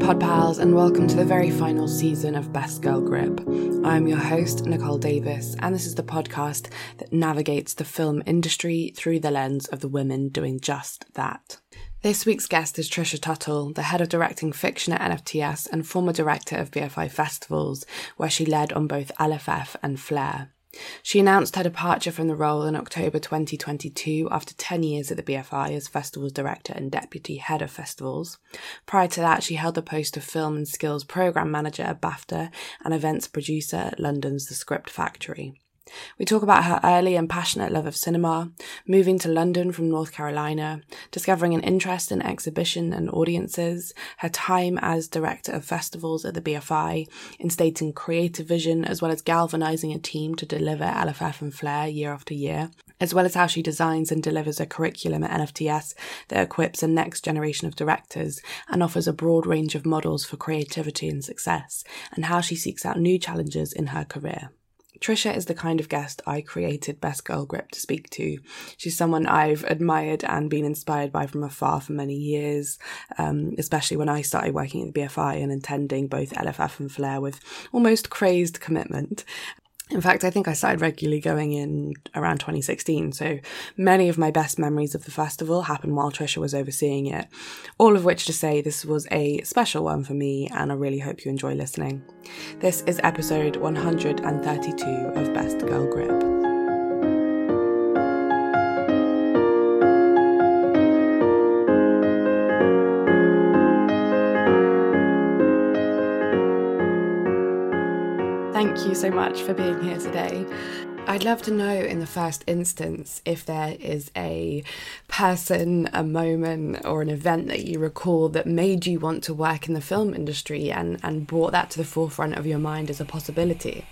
Pod Pals, and welcome to the very final season of Best Girl Grip. I'm your host, Nicole Davis, and this is the podcast that navigates the film industry through the lens of the women doing just that. This week's guest is Tricia Tuttle, the head of directing fiction at NFTS and former director of BFI festivals, where she led on both LFF and Flare. She announced her departure from the role in October 2022 after 10 years at the BFI as Festivals Director and Deputy Head of Festivals. Prior to that, she held the post of Film and Skills Programme Manager at BAFTA and Events Producer at London's The Script Factory. We talk about her early and passionate love of cinema, moving to London from North Carolina, discovering an interest in exhibition and audiences, her time as director of festivals at the BFI, instating creative vision as well as galvanizing a team to deliver LFF and Flare year after year, as well as how she designs and delivers a curriculum at NFTS that equips a next generation of directors and offers a broad range of models for creativity and success, and how she seeks out new challenges in her career. Tricia is the kind of guest I created Best Girl Grip to speak to. She's someone I've admired and been inspired by from afar for many years, um, especially when I started working at the BFI and attending both LFF and Flare with almost crazed commitment. In fact, I think I started regularly going in around 2016, so many of my best memories of the festival happened while Tricia was overseeing it. All of which to say this was a special one for me, and I really hope you enjoy listening. This is episode 132 of Best Girl Grip. Thank you so much for being here today. I'd love to know in the first instance if there is a person, a moment, or an event that you recall that made you want to work in the film industry and, and brought that to the forefront of your mind as a possibility.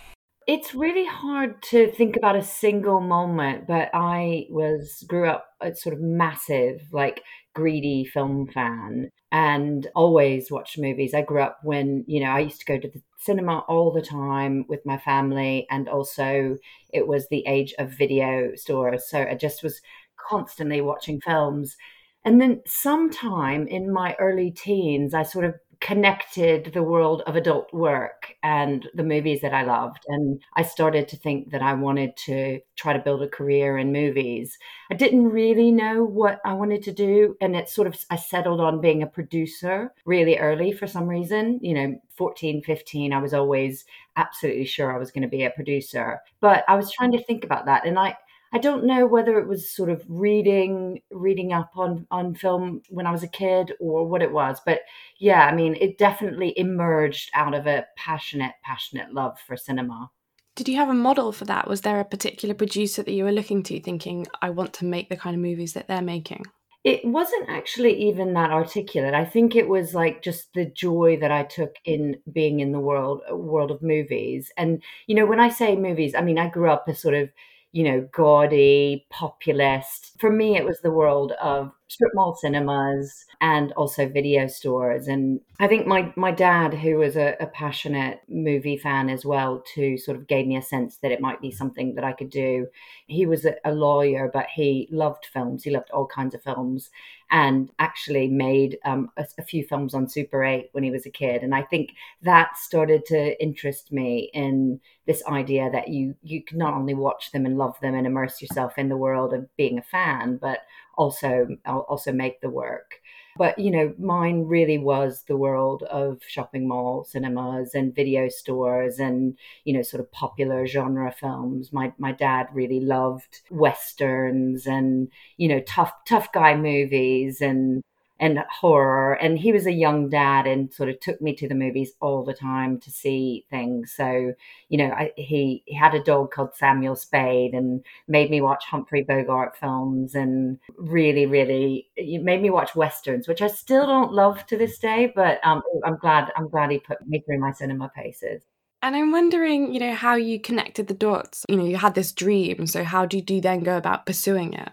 It's really hard to think about a single moment, but I was grew up a sort of massive, like greedy film fan and always watched movies. I grew up when, you know, I used to go to the cinema all the time with my family and also it was the age of video stores so i just was constantly watching films. And then sometime in my early teens i sort of connected the world of adult work and the movies that I loved. And I started to think that I wanted to try to build a career in movies. I didn't really know what I wanted to do. And it sort of, I settled on being a producer really early for some reason. You know, 14, 15, I was always absolutely sure I was going to be a producer. But I was trying to think about that. And I, I don't know whether it was sort of reading reading up on on film when I was a kid or what it was, but yeah, I mean, it definitely emerged out of a passionate passionate love for cinema. Did you have a model for that? Was there a particular producer that you were looking to thinking I want to make the kind of movies that they're making? It wasn't actually even that articulate. I think it was like just the joy that I took in being in the world world of movies. And you know, when I say movies, I mean I grew up a sort of you know, gaudy, populist. For me, it was the world of strip mall cinemas and also video stores. And I think my, my dad, who was a, a passionate movie fan as well, too, sort of gave me a sense that it might be something that I could do. He was a, a lawyer, but he loved films. He loved all kinds of films and actually made um, a, a, few films on Super 8 when he was a kid. And I think that started to interest me in this idea that you you can not only watch them and love them and immerse yourself in the world of being a fan, but also also make the work. But you know, mine really was the world of shopping mall cinemas and video stores and you know, sort of popular genre films. My my dad really loved westerns and you know, tough tough guy movies and and horror. And he was a young dad and sort of took me to the movies all the time to see things. So, you know, I, he, he had a dog called Samuel Spade and made me watch Humphrey Bogart films and really, really made me watch westerns, which I still don't love to this day. But um, I'm glad I'm glad he put me through my cinema paces. And I'm wondering, you know, how you connected the dots. You know, you had this dream. So how did you then go about pursuing it?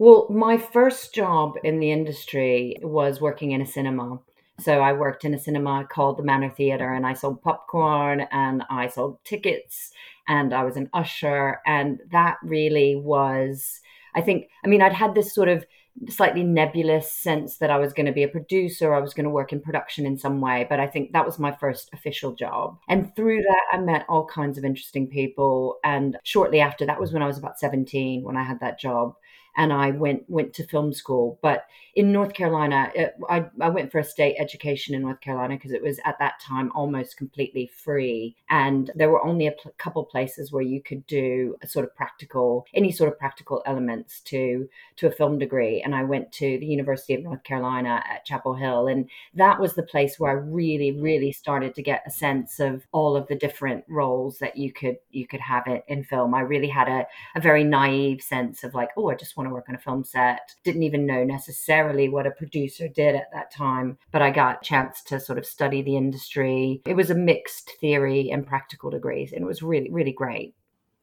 Well, my first job in the industry was working in a cinema. So I worked in a cinema called the Manor Theatre and I sold popcorn and I sold tickets and I was an usher. And that really was, I think, I mean, I'd had this sort of slightly nebulous sense that I was going to be a producer, I was going to work in production in some way. But I think that was my first official job. And through that, I met all kinds of interesting people. And shortly after, that was when I was about 17 when I had that job and I went went to film school. But in North Carolina, it, uh, I, I went for a state education in North Carolina because it was at that time almost completely free, and there were only a pl- couple places where you could do a sort of practical, any sort of practical elements to to a film degree. And I went to the University of North Carolina at Chapel Hill, and that was the place where I really, really started to get a sense of all of the different roles that you could you could have it in film. I really had a, a very naive sense of like, oh, I just want to work on a film set. Didn't even know necessarily what a producer did at that time, but I got a chance to sort of study the industry. It was a mixed theory and practical degrees, and it was really, really great.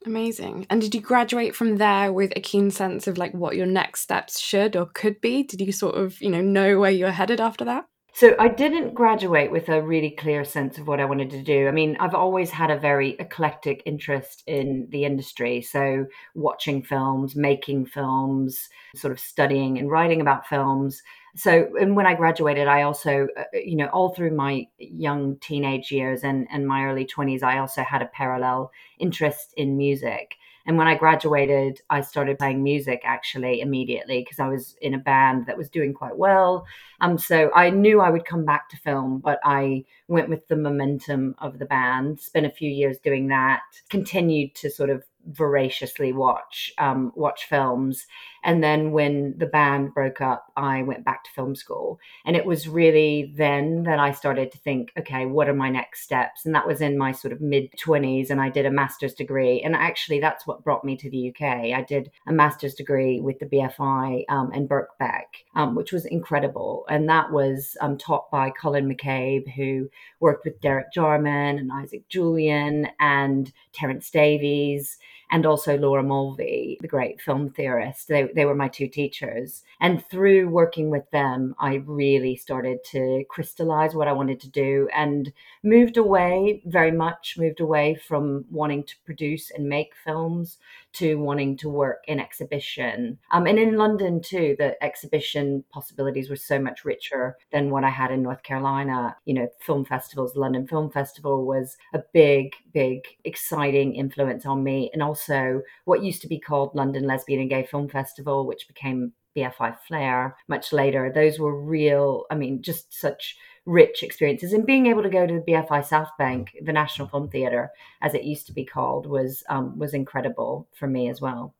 Amazing. And did you graduate from there with a keen sense of like what your next steps should or could be? Did you sort of, you know, know where you're headed after that? So I didn't graduate with a really clear sense of what I wanted to do. I mean, I've always had a very eclectic interest in the industry. So watching films, making films, sort of studying and writing about films. So, and when I graduated, I also, uh, you know, all through my young teenage years and, and my early 20s, I also had a parallel interest in music. And when I graduated, I started playing music actually immediately because I was in a band that was doing quite well. Um, so I knew I would come back to film, but I went with the momentum of the band, spent a few years doing that, continued to sort of voraciously watch um, watch films. And then when the band broke up i went back to film school. And it was really then that i started to think okay what are my next steps? And that was in my sort of mid 20s and i did a master's degree. And actually that's what brought me to the uk i did a master's degree with the bfi um, and birkbeck um, which was incredible. And that was um, taught by colin maccabe who worked with derek jarman and isaac Julien and terence davies and also Laura Mulvey, the great film theorist. They, they were my two teachers. And through working with them, I really started to crystallize what I wanted to do and moved away, very much moved away from wanting to produce and make films to wanting to work in exhibition. Um, and in London, too, the exhibition possibilities were so much richer than what I had in North Carolina. You know, film festivals, London Film Festival was a big, big, exciting influence on me. And also what used to be called London Lesbian and Gay Film Festival, which became BFI Flare much later. Those were real, I mean, just such rich experiences. And being able to go to the BFI South Bank, the National Film Theatre, as it used to be called, was um, was incredible for me as well.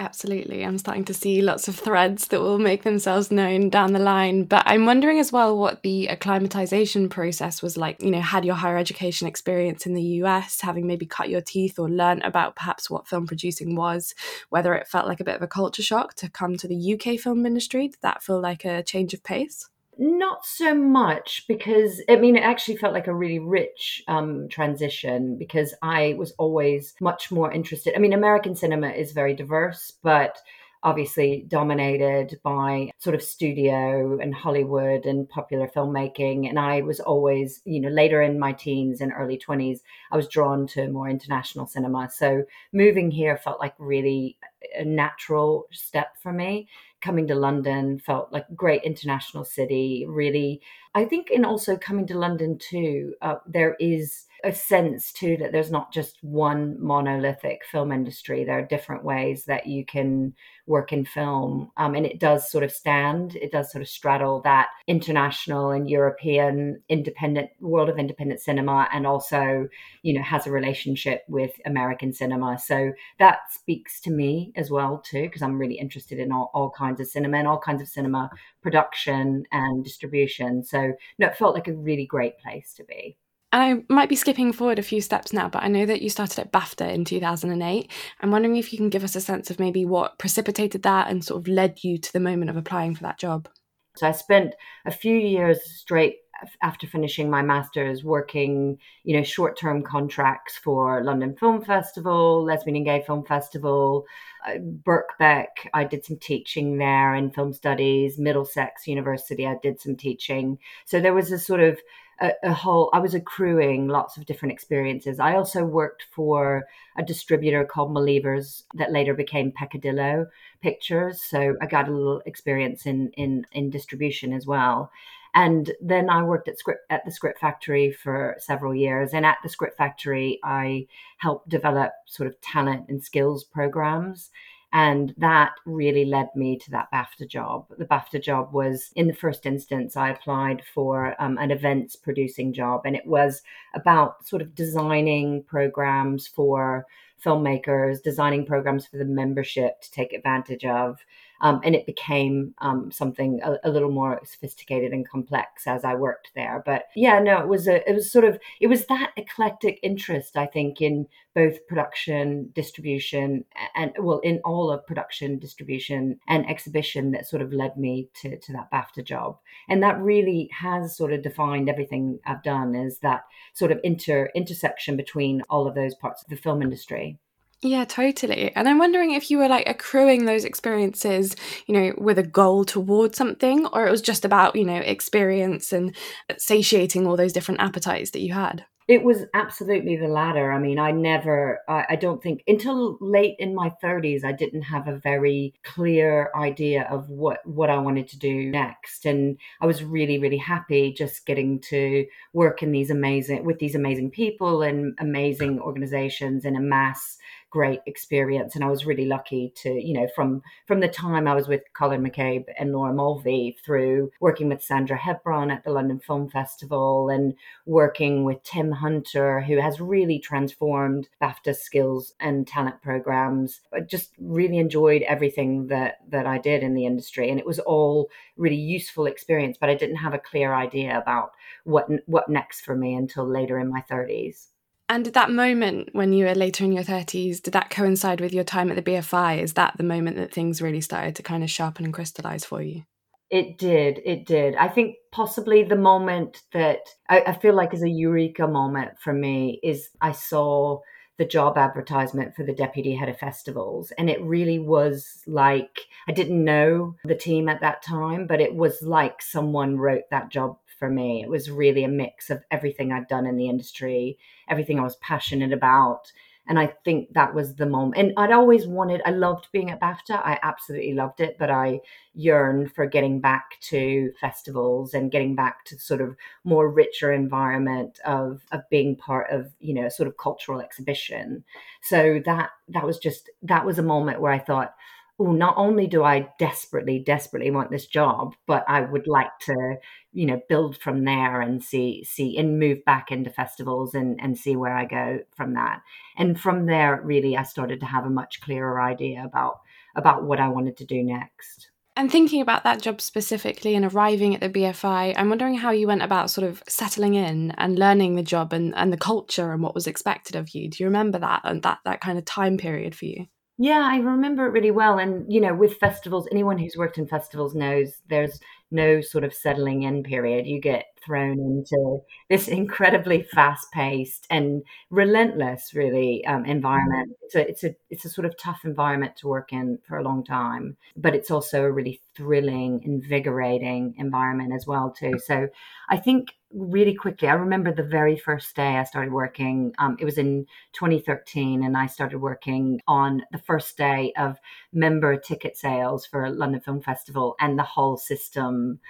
Absolutely. I'm starting to see lots of threads that will make themselves known down the line. But I'm wondering as well what the acclimatization process was like. You know, had your higher education experience in the US, having maybe cut your teeth or learned about perhaps what film producing was, whether it felt like a bit of a culture shock to come to the UK film industry? Did that feel like a change of pace? Not so much because I mean, it actually felt like a really rich um, transition because I was always much more interested. I mean, American cinema is very diverse, but obviously dominated by sort of studio and Hollywood and popular filmmaking. And I was always, you know, later in my teens and early 20s, I was drawn to more international cinema. So moving here felt like really a natural step for me coming to London felt like great international city. Really, I think, in also coming to London too, uh, there is a sense too that there's not just one monolithic film industry. There are different ways that you can work in film. Um, and it does sort of stand, it does sort of straddle that international and European independent world of independent cinema and also, you know, has a relationship with American cinema. So that speaks to me as well too, because I'm really interested in all, all kinds of cinema and all kinds of cinema production and distribution. So no, it felt like a really great place to be. And I might be skipping forward a few steps now, but I know that you started at BAFTA in 2008. I'm wondering if you can give us a sense of maybe what precipitated that and sort of led you to the moment of applying for that job. So I spent a few years straight after finishing my master's working, you know, short-term contracts for London Film Festival, Lesbian and Gay Film Festival, uh, Birkbeck. I did some teaching there in film studies. Middlesex University, I did some teaching. So there was a sort of a, a, whole, I was accruing lots of different experiences. I also worked for a distributor called Believers that later became Peccadillo Pictures. So I got a little experience in, in, in distribution as well. And then I worked at script at the Script Factory for several years. And at the Script Factory, I helped develop sort of talent and skills programs. And that really led me to that BAFTA job. The BAFTA job was, in the first instance, I applied for um, an events producing job, and it was about sort of designing programs for filmmakers, designing programs for the membership to take advantage of um, and it became um, something a, a, little more sophisticated and complex as I worked there. But yeah, no, it was a, it was sort of, it was that eclectic interest, I think, in both production, distribution, and well, in all of production, distribution, and exhibition that sort of led me to, to that BAFTA job. And that really has sort of defined everything I've done is that sort of inter intersection between all of those parts of the film industry. Yeah, totally. And I'm wondering if you were like accruing those experiences, you know, with a goal towards something, or it was just about, you know, experience and satiating all those different appetites that you had. It was absolutely the latter. I mean, I never, I, I, don't think until late in my 30s, I didn't have a very clear idea of what, what I wanted to do next. And I was really, really happy just getting to work in these amazing, with these amazing people and amazing organizations and amass great experience and I was really lucky to you know from from the time I was with Colin MacCabe and Laura Mulvey through working with Sandra Hebron at the London Film Festival and working with Tim Hunter who has really transformed BAFTA skills and talent programs. I just really enjoyed everything that that I did in the industry and it was all really useful experience but I didn't have a clear idea about what what next for me until later in my 30s and did that moment when you were later in your 30s, did that coincide with your time at the BFI? Is that the moment that things really started to kind of sharpen and crystallize for you? It did. It did. I think possibly the moment that I, I feel like is a eureka moment for me is I saw the job advertisement for the deputy head of festivals. And it really was like, I didn't know the team at that time, but it was like someone wrote that job for me. It was really a mix of everything I'd done in the industry, everything I was passionate about. And I think that was the moment. And I'd always wanted, I loved being at BAFTA. I absolutely loved it, but I yearned for getting back to festivals and getting back to sort of more richer environment of, of being part of, you know, sort of cultural exhibition. So that, that was just, that was a moment where I thought, oh, not only do I desperately, desperately want this job, but I would like to, you know, build from there and see, see, and move back into festivals and and see where I go from that. And from there, really, I started to have a much clearer idea about about what I wanted to do next. And thinking about that job specifically and arriving at the BFI, I'm wondering how you went about sort of settling in and learning the job and, and the culture and what was expected of you. Do you remember that and that that kind of time period for you? Yeah, I remember it really well. And, you know, with festivals, anyone who's worked in festivals knows there's no sort of settling in period. You get thrown into this incredibly fast paced and relentless, really, um, environment. It's a, it's a, it's a sort of tough environment to work in for a long time, but it's also a really thrilling, invigorating environment as well, too. So I think really quickly. I remember the very first day I started working. Um, it was in 2013, and I started working on the first day of member ticket sales for London Film Festival, and the whole system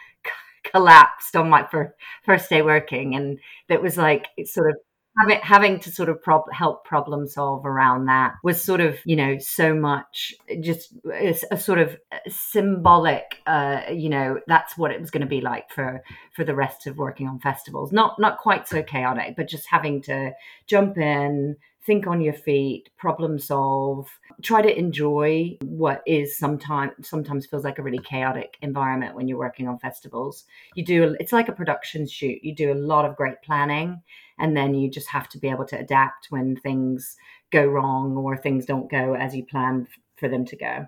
collapsed on my first first day working, and it was like sort of having, having to sort of prob- help problem solve around that was sort of you know so much just a, a sort of symbolic uh, you know that's what it was going to be like for for the rest of working on festivals. Not not quite so chaotic but just having to jump in think on your feet, problem solve, try to enjoy what is sometimes sometimes feels like a really chaotic environment when you're working on festivals. You do it's like a production shoot. You do a lot of great planning and then you just have to be able to adapt when things go wrong or things don't go as you planned for them to go.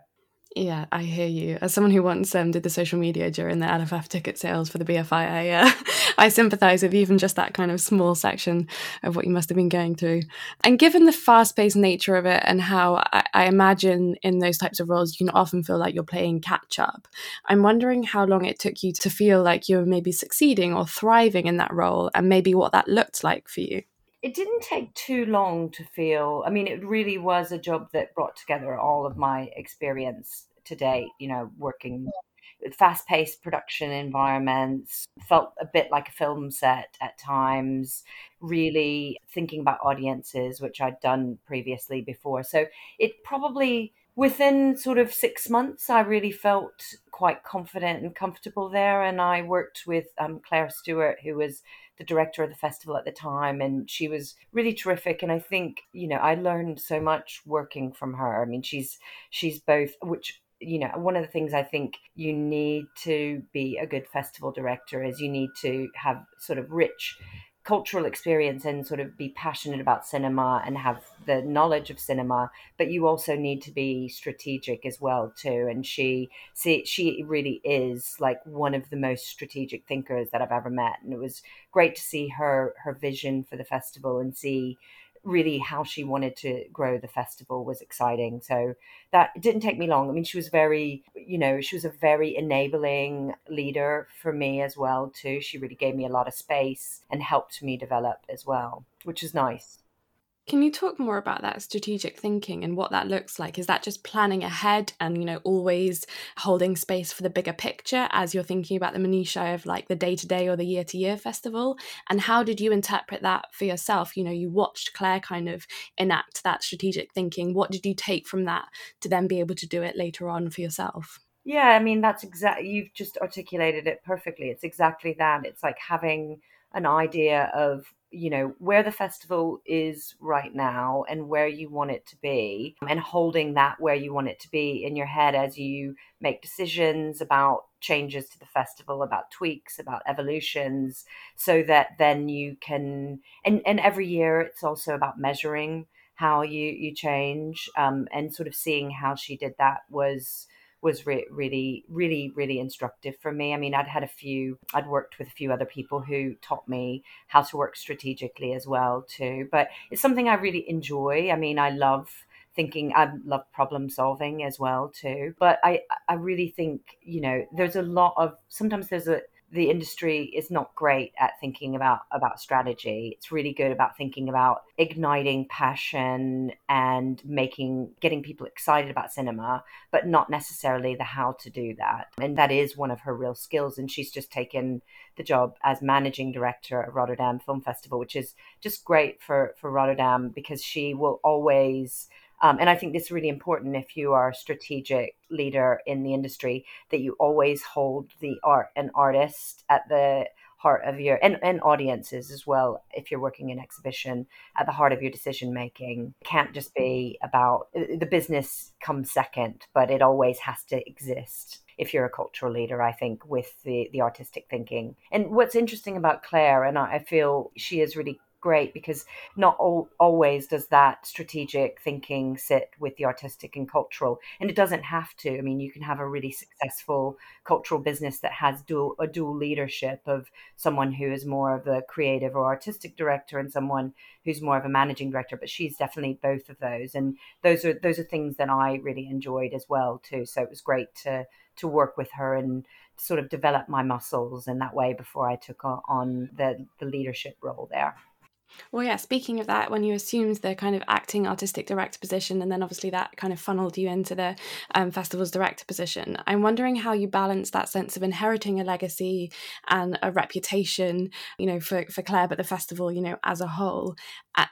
Yeah, I hear you. As someone who once um, did the social media during the LFF ticket sales for the BFI, I, uh, I sympathise with even just that kind of small section of what you must have been going through. And given the fast paced nature of it and how I, I, imagine in those types of roles, you can often feel like you're playing catch up, I'm wondering how long it took you to feel like you were maybe succeeding or thriving in that role and maybe what that looked like for you it didn't take too long to feel i mean it really was a job that brought together all of my experience to date you know working with fast-paced production environments felt a bit like a film set at times really thinking about audiences which i'd done previously before so it probably within sort of six months, I really felt quite confident and comfortable there. And I worked with um, Clare Stewart, who was the director of the festival at the time, and she was really terrific. And I think you know I learned so much working from her. I mean, she's she's both which. You know, one of the things I think you need to be a good festival director is you need to have sort of rich cultural experience and sort of be passionate about cinema and have the knowledge of cinema but you also need to be strategic as well too. And she see she really is like one of the most strategic thinkers that I've ever met. And it was great to see her her vision for the festival and see really how she wanted to grow the festival was exciting. So that didn't take me long. I mean, she was very, you know, she was a very enabling leader for me as well too. She really gave me a lot of space and helped me develop as well, which is nice. Can you talk more about that strategic thinking and what that looks like? Is that just planning ahead and, you know, always holding space for the bigger picture as you're thinking about the minutiae of like the day to day or the year to year festival? And how did you interpret that for yourself? You know, you watched Clare kind of enact that strategic thinking. What did you take from that to then be able to do it later on for yourself? Yeah, I mean, that's exactly, you've just articulated it perfectly. It's exactly that. It's like having an idea of you know where the festival is right now and where you want it to be and holding that where you want it to be in your head as you make decisions about changes to the festival about tweaks about evolutions so that then you can and and every year it's also about measuring how you you change um, and sort of seeing how she did that was was re- really, really, really instructive for me. I mean, I'd had a few, I'd worked with a few other people who taught me how to work strategically as well, too. But it's something I really enjoy. I mean, I love thinking i love problem solving as well too but i i really think you know there's a lot of sometimes there's a the industry is not great at thinking about about strategy. It's really good about thinking about igniting passion and making getting people excited about cinema but not necessarily the how to do that. And that is one of her real skills and she's just taken the job as managing director of Rotterdam Film Festival which is just great for for Rotterdam because she will always um, and I think this is really important if you are a strategic leader in the industry that you always hold the art and artist at the heart of your and, and audiences as well if you're working in exhibition at the heart of your decision making. Can't just be about the business comes second but it always has to exist if you're a cultural leader i think with the the artistic thinking. And what's interesting about clare and i, I feel she is really great because not all, always does that strategic thinking sit with the artistic and cultural and it doesn't have to i mean you can have a really successful cultural business that has dual a dual leadership of someone who is more of a creative or artistic director and someone who's more of a managing director but she's definitely both of those and those are those are things that i really enjoyed as well too so it was great to to work with her and sort of develop my muscles in that way before I took on the the leadership role there. Well, yeah, speaking of that, when you assumed the kind of acting artistic director position, and then obviously that kind of funneled you into the um, festival's director position, I'm wondering how you balance that sense of inheriting a legacy and a reputation, you know, for, for Clare, but the festival, you know, as a whole,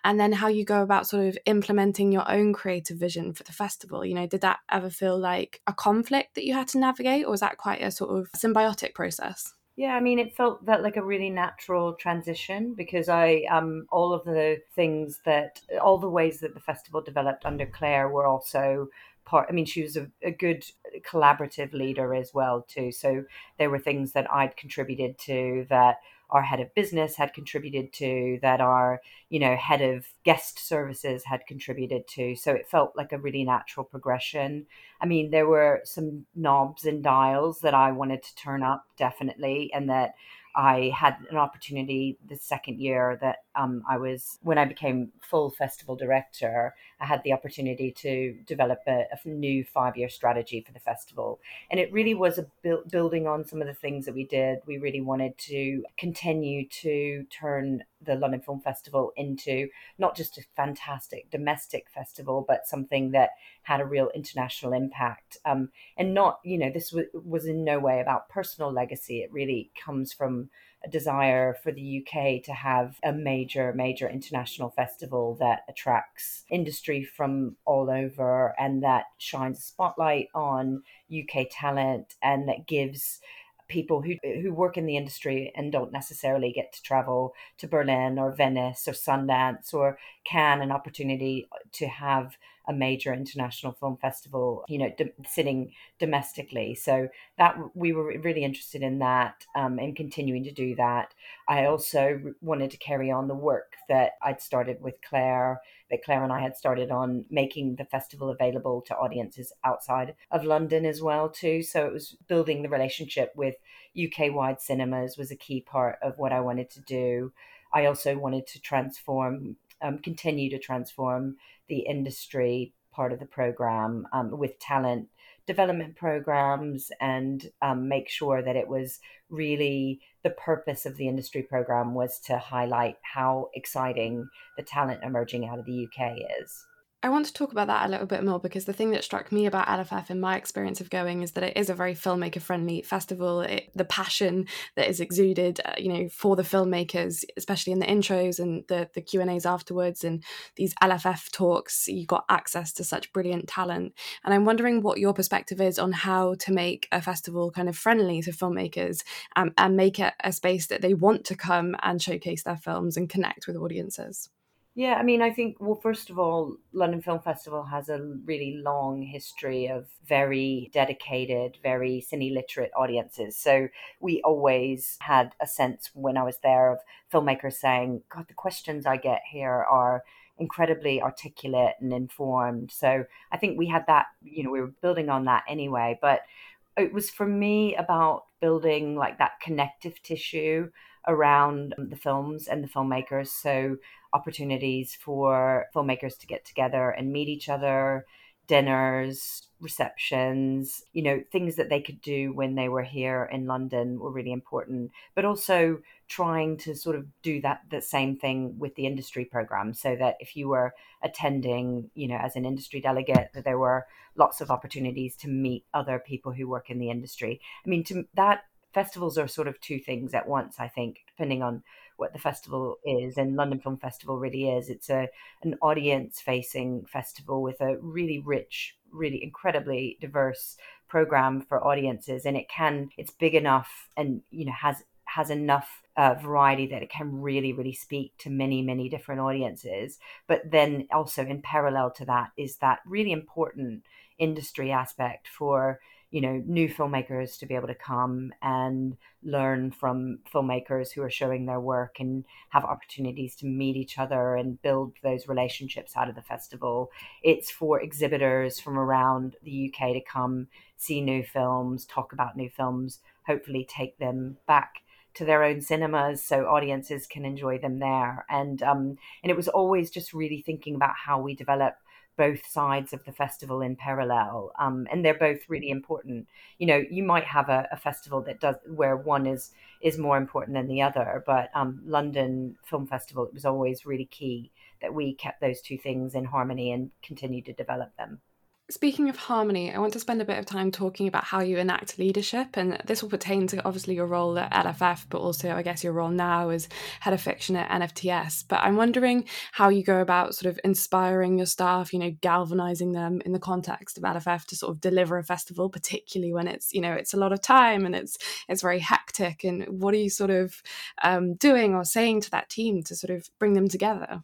and then how you go about sort of implementing your own creative vision for the festival. You know, did that ever feel like a conflict that you had to navigate, or was that quite a sort of symbiotic process? Yeah, I mean, it felt that like a really natural transition because I, um, all of the things that, all the ways that the festival developed under Clare were also part. I mean, she was a, a good collaborative leader as well too. So there were things that I'd contributed to that our head of business had contributed to, that our, you know, head of guest services had contributed to. So it felt like a really natural progression. I mean, there were some knobs and dials that I wanted to turn up definitely, and that I had an opportunity the second year that um, I was, when I became full festival director, I had the opportunity to develop a, a new five year strategy for the festival. And it really was a bu- building on some of the things that we did. We really wanted to continue to turn the London Film Festival into not just a fantastic domestic festival, but something that had a real international impact. Um, and not, you know, this was, was in no way about personal legacy. It really comes from desire for the UK to have a major, major international festival that attracts industry from all over and that shines a spotlight on UK talent and that gives people who who work in the industry and don't necessarily get to travel to Berlin or Venice or Sundance or Cannes an opportunity to have a major international film festival, you know, sitting domestically. So that we were really interested in that um, and continuing to do that. I also wanted to carry on the work that I'd started with Clare, that Clare and I had started on making the festival available to audiences outside of London as well too. So it was building the relationship with UK wide cinemas was a key part of what I wanted to do. I also wanted to transform um, continue to transform the industry part of the program um, with talent development programs and um, make sure that it was really the purpose of the industry program was to highlight how exciting the talent emerging out of the UK is. I want to talk about that a little bit more because the thing that struck me about LFF in my experience of going is that it is a very filmmaker friendly festival. It, the passion that is exuded, uh, you know, for the filmmakers, especially in the intros and the the Q and A's afterwards, and these LFF talks, you got access to such brilliant talent. And I'm wondering what your perspective is on how to make a festival kind of friendly to filmmakers um, and make it a space that they want to come and showcase their films and connect with audiences. Yeah, I mean, I think, well, first of all, London Film Festival has a really long history of very dedicated, very cine literate audiences. So we always had a sense when I was there of filmmakers saying, God, the questions I get here are incredibly articulate and informed. So I think we had that, you know, we were building on that anyway. But it was for me about building like that connective tissue around the films and the filmmakers. So opportunities for filmmakers to get together and meet each other, dinners, receptions, you know, things that they could do when they were here in London were really important, but also trying to sort of do that the same thing with the industry program so that if you were attending, you know, as an industry delegate, that there were lots of opportunities to meet other people who work in the industry. I mean, to that festivals are sort of two things at once, I think, depending on what the festival is and London Film Festival really is. It's a an audience facing festival with a really rich, really incredibly diverse program for audiences and it can it's big enough and you know has has enough uh, variety that it can really really speak to many many different audiences but then also in parallel to that is that really important industry aspect for you know new filmmakers to be able to come and learn from filmmakers who are showing their work and have opportunities to meet each other and build those relationships out of the festival. It's for exhibitors from around the UK to come see new films talk about new films hopefully take them back to their own cinemas so audiences can enjoy them there. And um and it was always just really thinking about how we develop both sides of the festival in parallel um, and they're both really important. You know you might have a, a, festival that does where one is is more important than the other but um, london film festival it was always really key that we kept those two things in harmony and continued to develop them Speaking of harmony, I want to spend a bit of time talking about how you enact leadership, and this will pertain to obviously your role at LFF, but also, I guess, your role now as head of fiction at NFTS. But I'm wondering how you go about sort of inspiring your staff, you know, galvanizing them in the context of LFF to sort of deliver a festival, particularly when it's, you know, it's a lot of time and it's it's very hectic. And what are you sort of um, doing or saying to that team to sort of bring them together?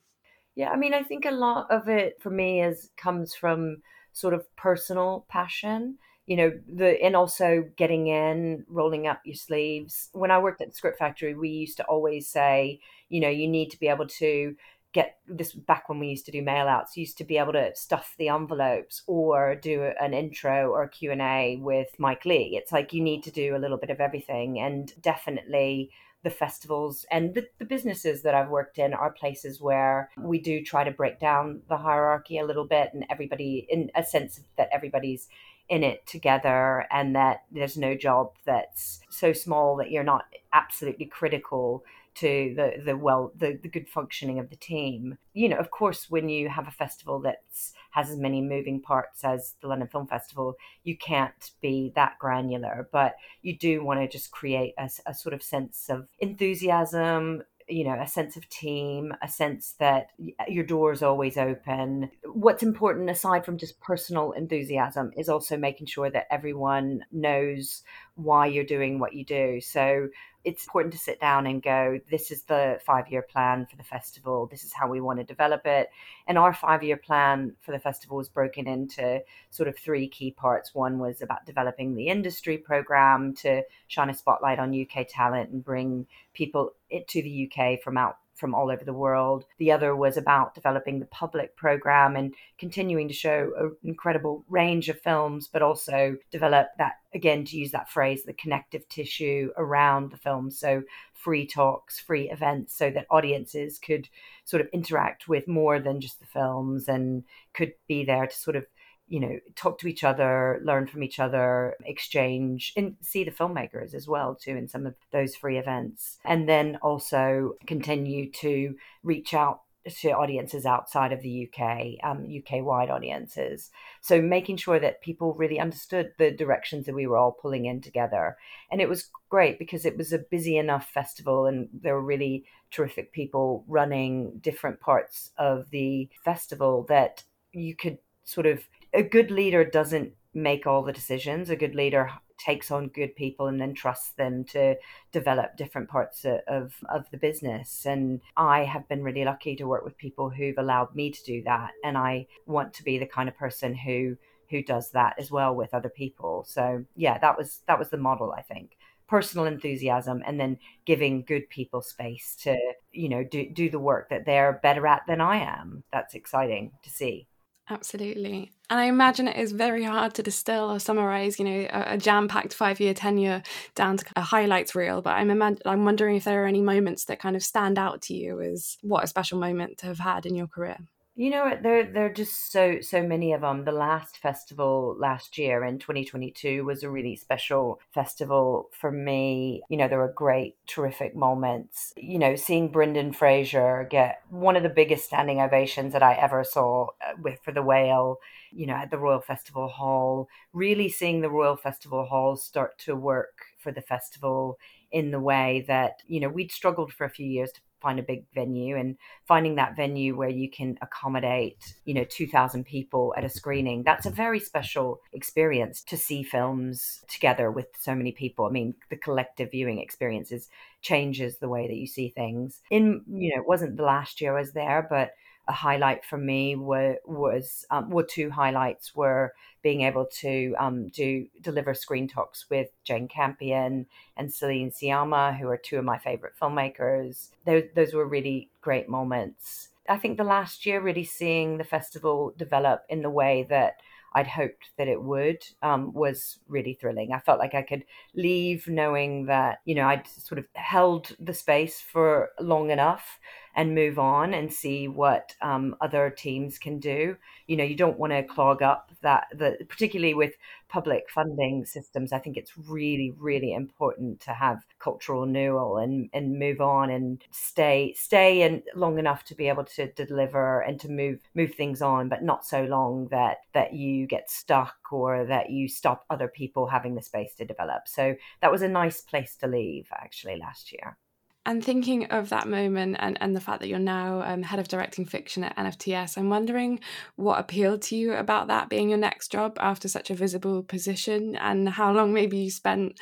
Yeah, I mean, I think a lot of it for me is comes from sort of personal passion. you know the and also getting in rolling up your sleeves when i worked at the script factory we used to always say you know you need to be able to get this back when we used to do mail outs used to be able to stuff the envelopes or do an intro or a q&a with mike leigh it's like you need to do a little bit of everything and definitely the festivals and the, the, businesses that I've worked in are places where we do try to break down the hierarchy a little bit and everybody in a sense that everybody's in it together and that there's no job that's so small that you're not absolutely critical to the the well the, the good functioning of the team. You know of course when you have a festival that's has as many moving parts as the london film festival you can't be that granular but you do want to just create a, a sort of sense of enthusiasm you know a sense of team a sense that your door is always open. What's important aside from just personal enthusiasm is also making sure that everyone knows why you're doing what you do. So it's important to sit down and go, this is the five year plan for the festival. This is how we want to develop it. And our five year plan for the festival was broken into sort of three key parts. One was about developing the industry program to shine a spotlight on UK talent and bring people to the UK from out from all over the world. The other was about developing the public program and continuing to show an incredible range of films, but also develop that, again, to use that phrase, the connective tissue around the film. So, free talks, free events, so that audiences could sort of interact with more than just the films and could be there to sort of you know talk to each other learn from each other exchange and see the filmmakers as well too in some of those free events and then also continue to reach out to audiences outside of the UK, um, UK wide audiences. So making sure that people really understood the directions that we were all pulling in together. And it was great because it was a busy enough festival and there were really terrific people running different parts of the festival that you could sort of a good leader doesn't make all the decisions. A good leader takes on good people and then trusts them to develop different parts of, of the business. And I have been really lucky to work with people who've allowed me to do that. And I want to be the kind of person who who does that as well with other people. So yeah, that was that was the model, I think. Personal enthusiasm and then giving good people space to, you know, do do the work that they're better at than I am. That's exciting to see. Absolutely. And I imagine it is very hard to distill or summarize, you know, a, a jam-packed five-year tenure down to a highlights reel. But I'm imag- I'm wondering if there are any moments that kind of stand out to you as what a special moment to have had in your career. You know? There, there are just so, so many of them. The last festival last year in 2022 was a really special festival for me. You know, there were great, terrific moments. You know, seeing Brendan Fraser get one of the biggest standing ovations that I ever saw uh, with for the Whale. You know, at the Royal Festival Hall. Really seeing the Royal Festival Hall start to work for the festival in the way that you know we'd struggled for a few years to find a big venue and finding that venue where you can accommodate you know 2000 people at a screening that's a very special experience to see films together with so many people. I mean the collective viewing experiences changes the way that you see things. In you know it wasn't the last year i was there but a highlight for me were, was um, were two highlights were being able to um, do deliver screen talks with Jane Campion and Celine Sciamma, who are two of my favorite filmmakers. Those those were really great moments. I think the last year really seeing the festival develop in the way that I'd hoped that it would um, was really thrilling. I felt like I could leave knowing that, you know, I'd sort of held the space for long enough and move on and see what um, other teams can do. You know, you don't want to clog up that, the, particularly with public funding systems. I think it's really, really important to have cultural renewal and, and move on and stay stay and long enough to be able to deliver and to move move things on, but not so long that that you get stuck or that you stop other people having the space to develop. So that was a nice place to leave actually last year. And thinking of that moment and, and the fact that you're now um, head of directing fiction at NFTS, I'm wondering what appealed to you about that being your next job after such a visible position and how long maybe you spent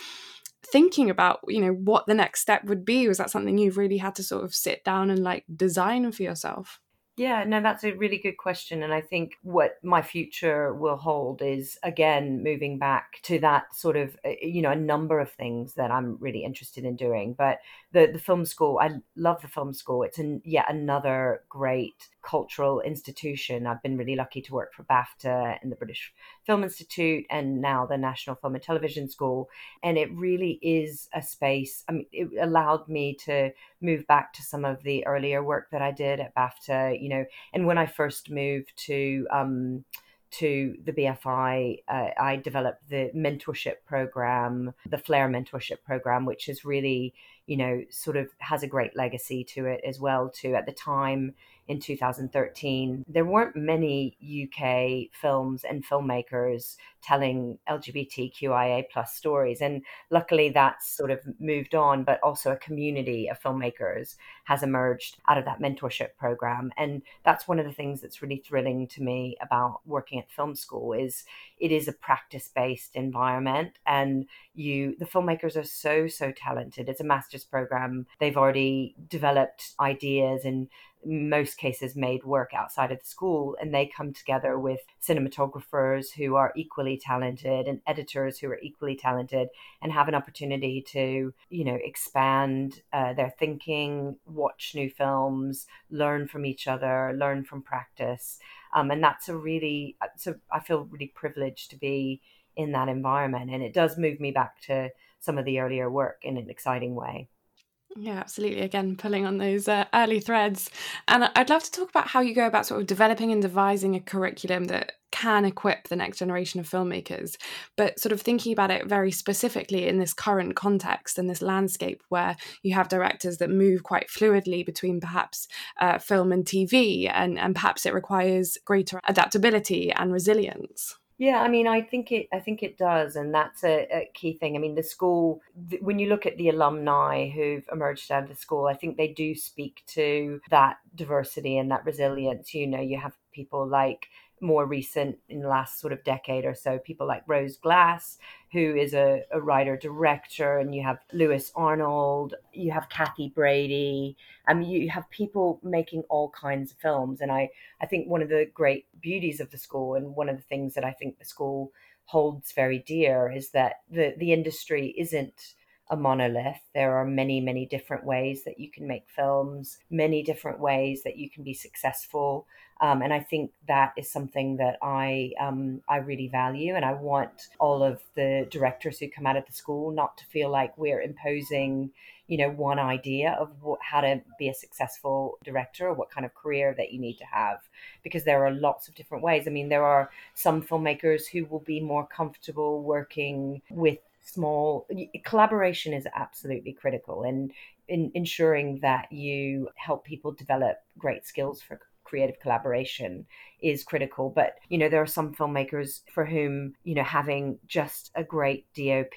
thinking about, you know, what the next step would be. Was that something you've really had to sort of sit down and like design for yourself? Yeah, no, that's a really good question. And I think what my future will hold is, again, moving back to that sort of, uh, you know, a number of things that I'm really interested in doing. But the, the film school, I love the film school. It's an, yet another great cultural institution. I've been really lucky to work for BAFTA and the British Film Institute and now the National Film and Television School. And it really is a space, I mean, it allowed me to move back to some of the earlier work that I did at BAFTA, you know, and when I first moved to, um, to the BFI, uh, I developed the mentorship program, the Flare mentorship program, which is really, you know, sort of has a great legacy to it as well. Too at the time, in 2013, there weren't many UK films and filmmakers telling LGBTQIA plus stories. And luckily that's sort of moved on, but also a community of filmmakers has emerged out of that mentorship program. And that's one of the things that's really thrilling to me about working at film school is it is a practice-based environment and you the filmmakers are so so talented it's a master's program. They've already developed ideas and most cases made work outside of the school and they come together with cinematographers who are equally talented and editors who are equally talented and have an opportunity to you know expand uh, their thinking watch new films learn from each other learn from practice. Um, and that's a really so i feel really privileged to be in that environment and it does move me back to some of the earlier work in an exciting way yeah, absolutely. Again, pulling on those uh, early threads. And I'd love to talk about how you go about sort of developing and devising a curriculum that can equip the next generation of filmmakers, but sort of thinking about it very specifically in this current context and this landscape where you have directors that move quite fluidly between perhaps uh, film and TV, and, and perhaps it requires greater adaptability and resilience. Yeah, I mean, I think it. I think it does, and that's a, a key thing. I mean, the school. Th- when you look at the alumni who've emerged out of the school, I think they do speak to that diversity and that resilience. You know, you have people like more recent in the last sort of decade or so, people like Rose Glass, who is a, a writer director, and you have Lewis Arnold, you have Cathy Brady, I mean, you have people making all kinds of films. And I, I think one of the great beauties of the school, and one of the things that I think the school holds very dear, is that the, the industry isn't a monolith. There are many, many different ways that you can make films, many different ways that you can be successful. Um, and I think that is something that I um, I really value, and I want all of the directors who come out of the school not to feel like we're imposing, you know, one idea of what, how to be a successful director or what kind of career that you need to have, because there are lots of different ways. I mean, there are some filmmakers who will be more comfortable working with small collaboration is absolutely critical and in ensuring that you help people develop great skills for creative collaboration is critical. But you know there are some filmmakers for whom you know having just a great dop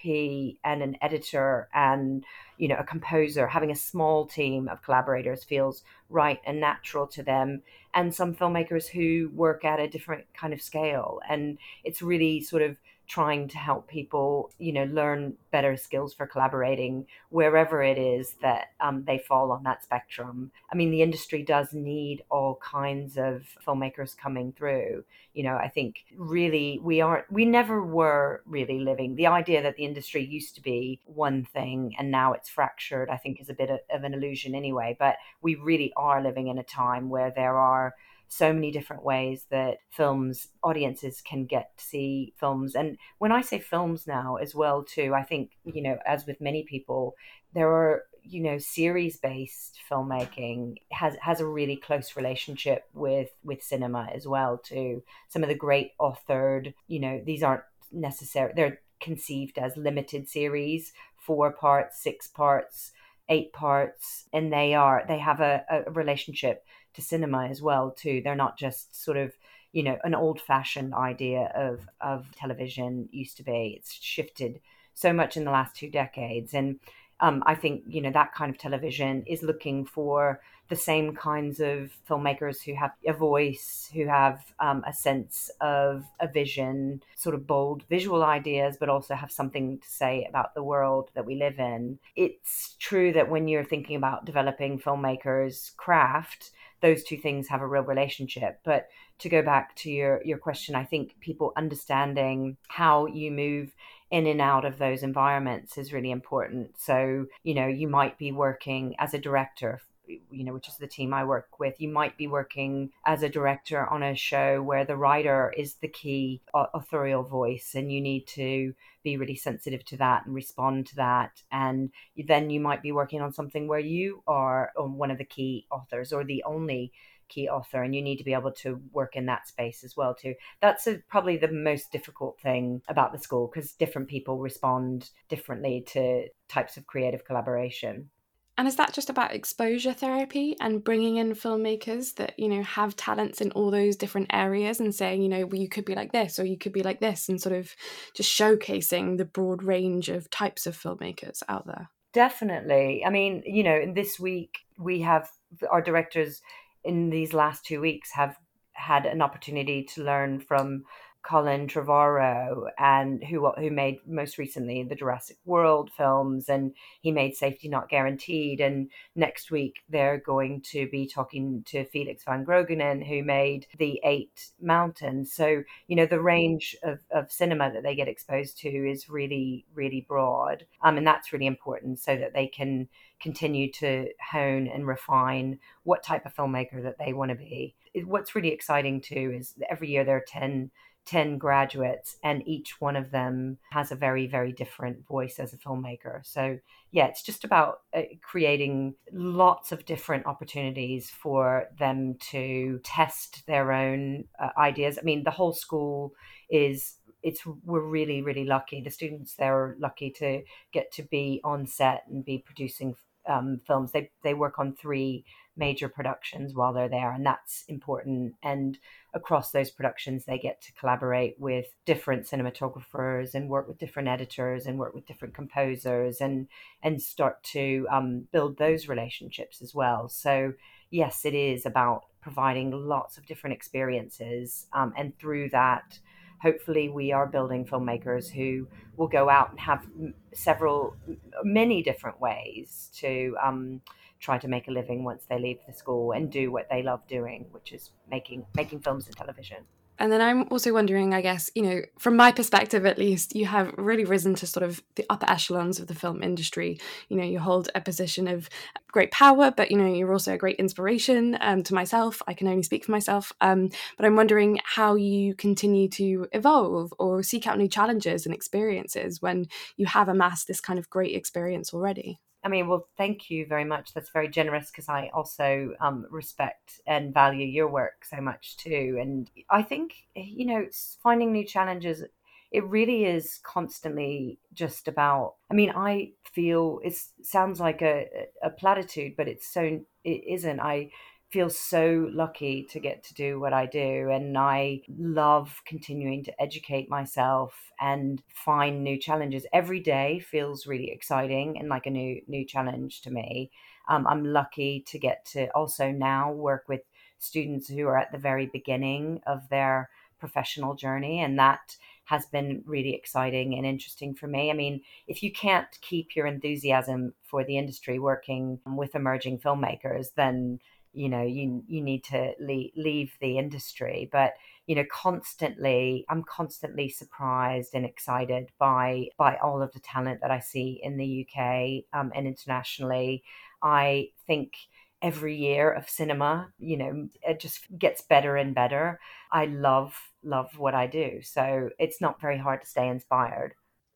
and an editor and you know a composer having a small team of collaborators feels right and natural to them. And some filmmakers who work at a different kind of scale. And it's really sort of trying to help people, you know, learn better skills for collaborating wherever it is that um, they fall on that spectrum. I mean, the industry does need all kinds of filmmakers coming through. You know, I think really we aren't, we never were really living. The idea that the industry used to be one thing and now it's fractured, I think is a bit of, of an illusion anyway. But we really are living in a time where there are so many different ways that films audiences can get to see films. And when i say films now as well too i think you know as with many people there are you know series based filmmaking has has a really close relationship with with cinema as well too. Some of the great authored you know these aren't necessary they're conceived as limited series four parts six parts eight parts and they are they have a, a relationship to cinema as well too. They're not just sort of you know an old fashioned idea of of television used to be. It's shifted so much in the last two decades and um, I think you know that kind of television is looking for the same kinds of filmmakers who have a voice, who have um, a sense of a vision, sort of bold visual ideas, but also have something to say about the world that we live in. It's true that when you're thinking about developing filmmakers' craft, those two things have a real relationship. But to go back to your your question, I think people understanding how you move in and out of those environments is really important. So, you know, you might be working as a director you know, which is the team I work with, you might be working as a director on a show where the writer is the key uh, authorial voice, and you need to be really sensitive to that and respond to that. And then you might be working on something where you are um, one of the key authors or the only key author and you need to be able to work in that space as well too that's a, probably the most difficult thing about the school because different people respond differently to types of creative collaboration and is that just about exposure therapy and bringing in filmmakers that, you know, have talents in all those different areas and saying, you know, well, you could be like this or you could be like this and sort of just showcasing the broad range of types of filmmakers out there? Definitely. I mean, you know, in this week, we have our directors in these last two weeks have had an opportunity to learn from Colin Trevorrow, and who who made most recently the Jurassic World films, and he made Safety Not Guaranteed. And next week they're going to be talking to Felix van Groeningen, who made The Eight Mountains. So you know the range of, of cinema that they get exposed to is really really broad, um, and that's really important so that they can continue to hone and refine what type of filmmaker that they want to be. What's really exciting too is every year there are ten 10 graduates and each one of them has a very very different voice as a filmmaker. So yeah it's just about uh, creating lots of different opportunities for them to test their own uh, ideas. I mean the whole school is it's we're really really lucky. The students there are lucky to get to be on set and be producing um, films they they work on three major productions while they're there and that's important. And across those productions they get to collaborate with different cinematographers and work with different editors and work with different composers and and start to um, build those relationships as well. So yes it is about providing lots of different experiences um, and through that hopefully we are building filmmakers who will go out and have several many different ways to um, try to make a living once they leave the school and do what they love doing, which is making making films and television. And then I'm also wondering, I guess, you know, from my perspective at least, you have really risen to sort of the upper echelons of the film industry. You know, you hold a position of great power, but, you know, you're also a great inspiration um, to myself. I can only speak for myself. Um, but I'm wondering how you continue to evolve or seek out new challenges and experiences when you have amassed this kind of great experience already. I mean, well, thank you very much. That's very generous because I also um, respect and value your work so much too. And I think, you know, finding new challenges, it really is constantly just about. I mean, I feel it sounds like a, a platitude, but it's so, it isn't. I feel so lucky to get to do what I do. And I love continuing to educate myself and find new challenges. Every day feels really exciting and like a new new challenge to me. Um, I'm lucky to get to also now work with students who are at the very beginning of their professional journey. And that has been really exciting and interesting for me. I mean, if you can't keep your enthusiasm for the industry working with emerging filmmakers, then you know you you need to leave, leave the industry but you know constantly i'm constantly surprised and excited by by all of the talent that i see in the uk um, and internationally. I think every year of cinema you know it just gets better and better. I love love what i do so it's not very hard to stay inspired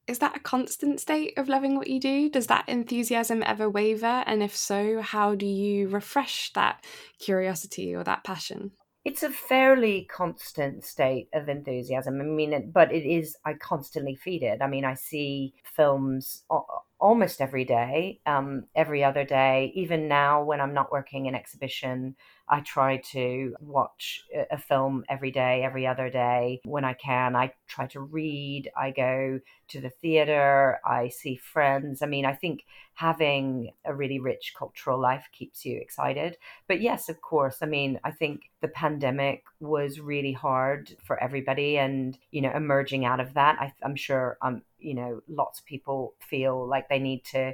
is that a constant state of loving what you do? Does that enthusiasm ever waver? And if so, how do you refresh that curiosity or that passion? It's a fairly constant state of enthusiasm. I mean, but it is, I constantly feed it. I mean, I see films almost every day, um, every other day. Even now, when I'm not working in exhibition, I try to watch a film every day, every other day when I can. I try to read. I go to the theater. I see friends. I mean, I think having a really rich cultural life keeps you excited. But yes, of course. I mean, I think the pandemic was really hard for everybody, and you know, emerging out of that, I, I'm sure, um, you know, lots of people feel like they need to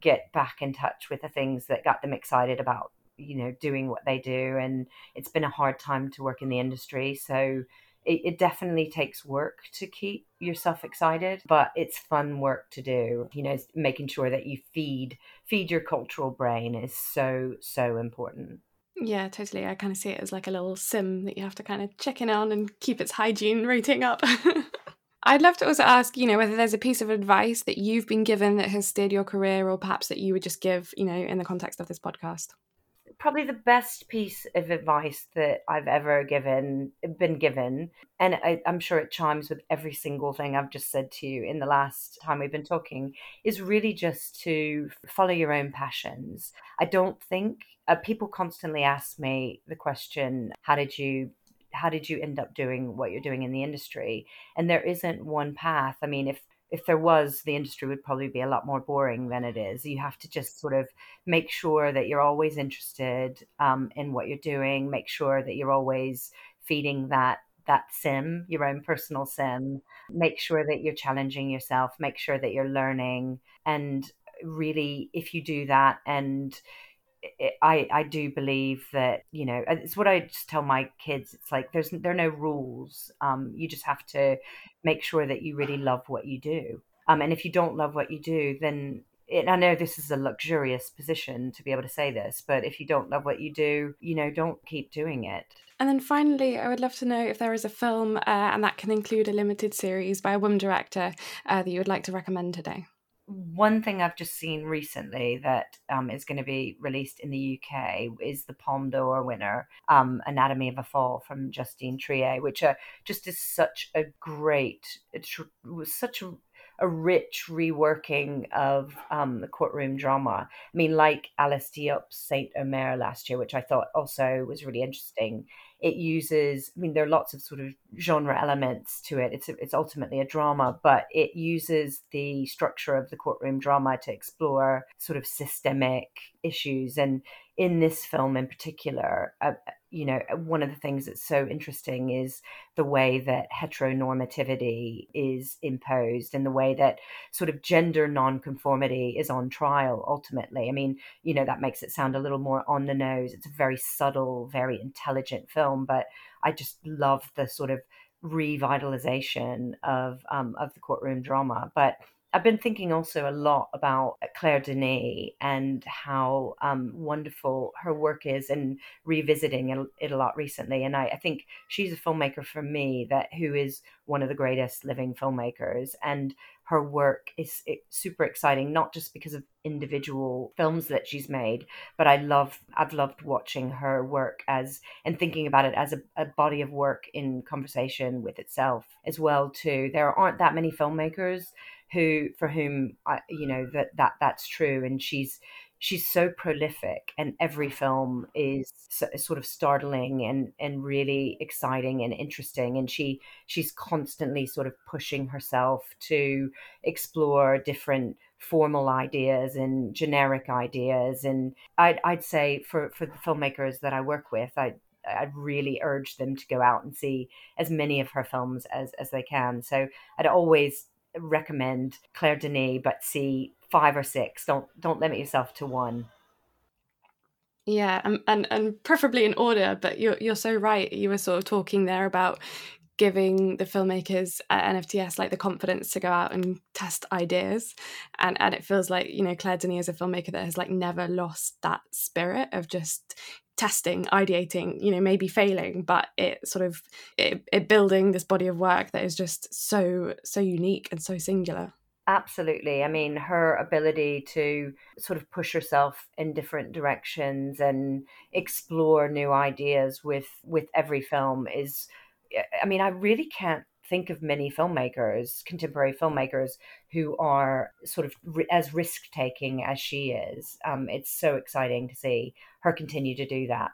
get back in touch with the things that got them excited about you know doing what they do and it's been a hard time to work in the industry so it, it, definitely takes work to keep yourself excited but it's fun work to do you know making sure that you feed feed your cultural brain is so so important yeah, totally. I kind of see it as like a little sim that you have to kind of check in on and keep its hygiene rating up. I'd love to also ask, you know, whether there's a piece of advice that you've been given that has steered your career or perhaps that you would just give, you know, in the context of this podcast. Probably the best piece of advice that I've ever given, been given, and I, I'm sure it chimes with every single thing I've just said to you in the last time we've been talking, is really just to follow your own passions. I don't think uh, people constantly ask me the question, How did you how did you end up doing what you're doing in the industry? And there isn't one path. I mean, if if there was, the industry would probably be a lot more boring than it is. You have to just sort of make sure that you're always interested um, in what you're doing. Make sure that you're always feeding that that sim, your own personal sim. Make sure that you're challenging yourself. Make sure that you're learning. And really, if you do that and I I do believe that you know it's what I just tell my kids. It's like there's there are no rules. Um, you just have to make sure that you really love what you do. Um, and if you don't love what you do, then it, I know this is a luxurious position to be able to say this, but if you don't love what you do, you know, don't keep doing it. And then finally, I would love to know if there is a film, uh, and that can include a limited series by a woman director uh, that you would like to recommend today one thing I've just seen recently that um, is going to be released in the UK is the Palme d'Or winner, um, Anatomy of a Fall from Justine Triet, which uh, just is such a great, it was such a, a rich reworking of um, the courtroom drama. I mean, like Alice Diop's Saint Omer last year, which I thought also was really interesting it uses i mean there are lots of sort of genre elements to it. It's it's ultimately a drama but it uses the structure of the courtroom drama to explore sort of systemic issues. And in this film in particular, uh, you know, one of the things that's so interesting is the way that heteronormativity is imposed and the way that sort of gender nonconformity is on trial ultimately. I mean, you know, that makes it sound a little more on the nose. It's a very subtle, very intelligent film, but I just love the sort of revitalization of um, of the courtroom drama. But I've been thinking also a lot about Claire Denis and how um, wonderful her work is, and revisiting it a lot recently. And I, I, think she's a filmmaker for me that who is one of the greatest living filmmakers, and her work is super exciting. Not just because of individual films that she's made, but I love I've loved watching her work as and thinking about it as a, a body of work in conversation with itself as well. Too, there aren't that many filmmakers who for whom I, you know that that that's true. And she's she's so prolific and every film is so, sort of startling and and really exciting and interesting. And she she's constantly sort of pushing herself to explore different formal ideas and generic ideas. And I'd, I'd say for for the filmmakers that I work with I I'd really urge them to go out and see as many of her films as as they can. So I'd always recommend Claire Denis, but see five or six. Don't don't limit yourself to one. Yeah, and, and and preferably in order. But you're you're so right. You were sort of talking there about giving the filmmakers at NFTS like the confidence to go out and test ideas, and and it feels like you know Claire Denis is a filmmaker that has like never lost that spirit of just testing ideating you know maybe failing but it sort of it, it building this body of work that is just so so unique and so singular. Absolutely. I mean her ability to sort of push herself in different directions and explore new ideas with with every film is i mean i really can't think of many filmmakers, contemporary filmmakers, who are sort of as risk taking as she is. Um, it's so exciting to see her continue to do that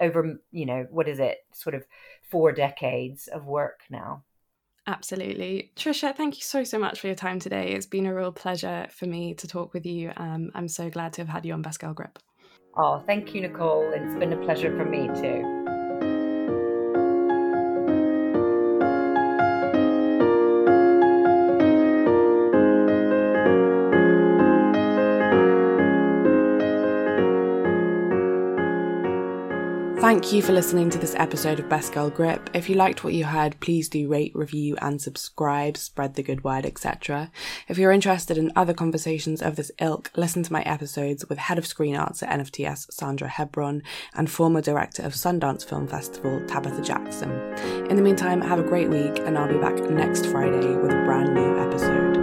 over, you know, what is it, sort of four decades of work now. Absolutely. Tricia, thank you so, so much for your time today. It's been a real pleasure for me to talk with you. Um, I'm so glad to have had you on Best Girl Grip. Oh, thank you, Nicole. It's been a pleasure for me too. Thank you for listening to this episode of Best Girl Grip. If you liked what you heard, please do rate, review, and subscribe, spread the good word, etc. If you're interested in other conversations of this ilk, listen to my episodes with Head of Screen Arts at NFTS, Sandra Hebron, and former director of Sundance Film Festival, Tabitha Jackson. In the meantime, have a great week, and I'll be back next Friday with a brand new episode.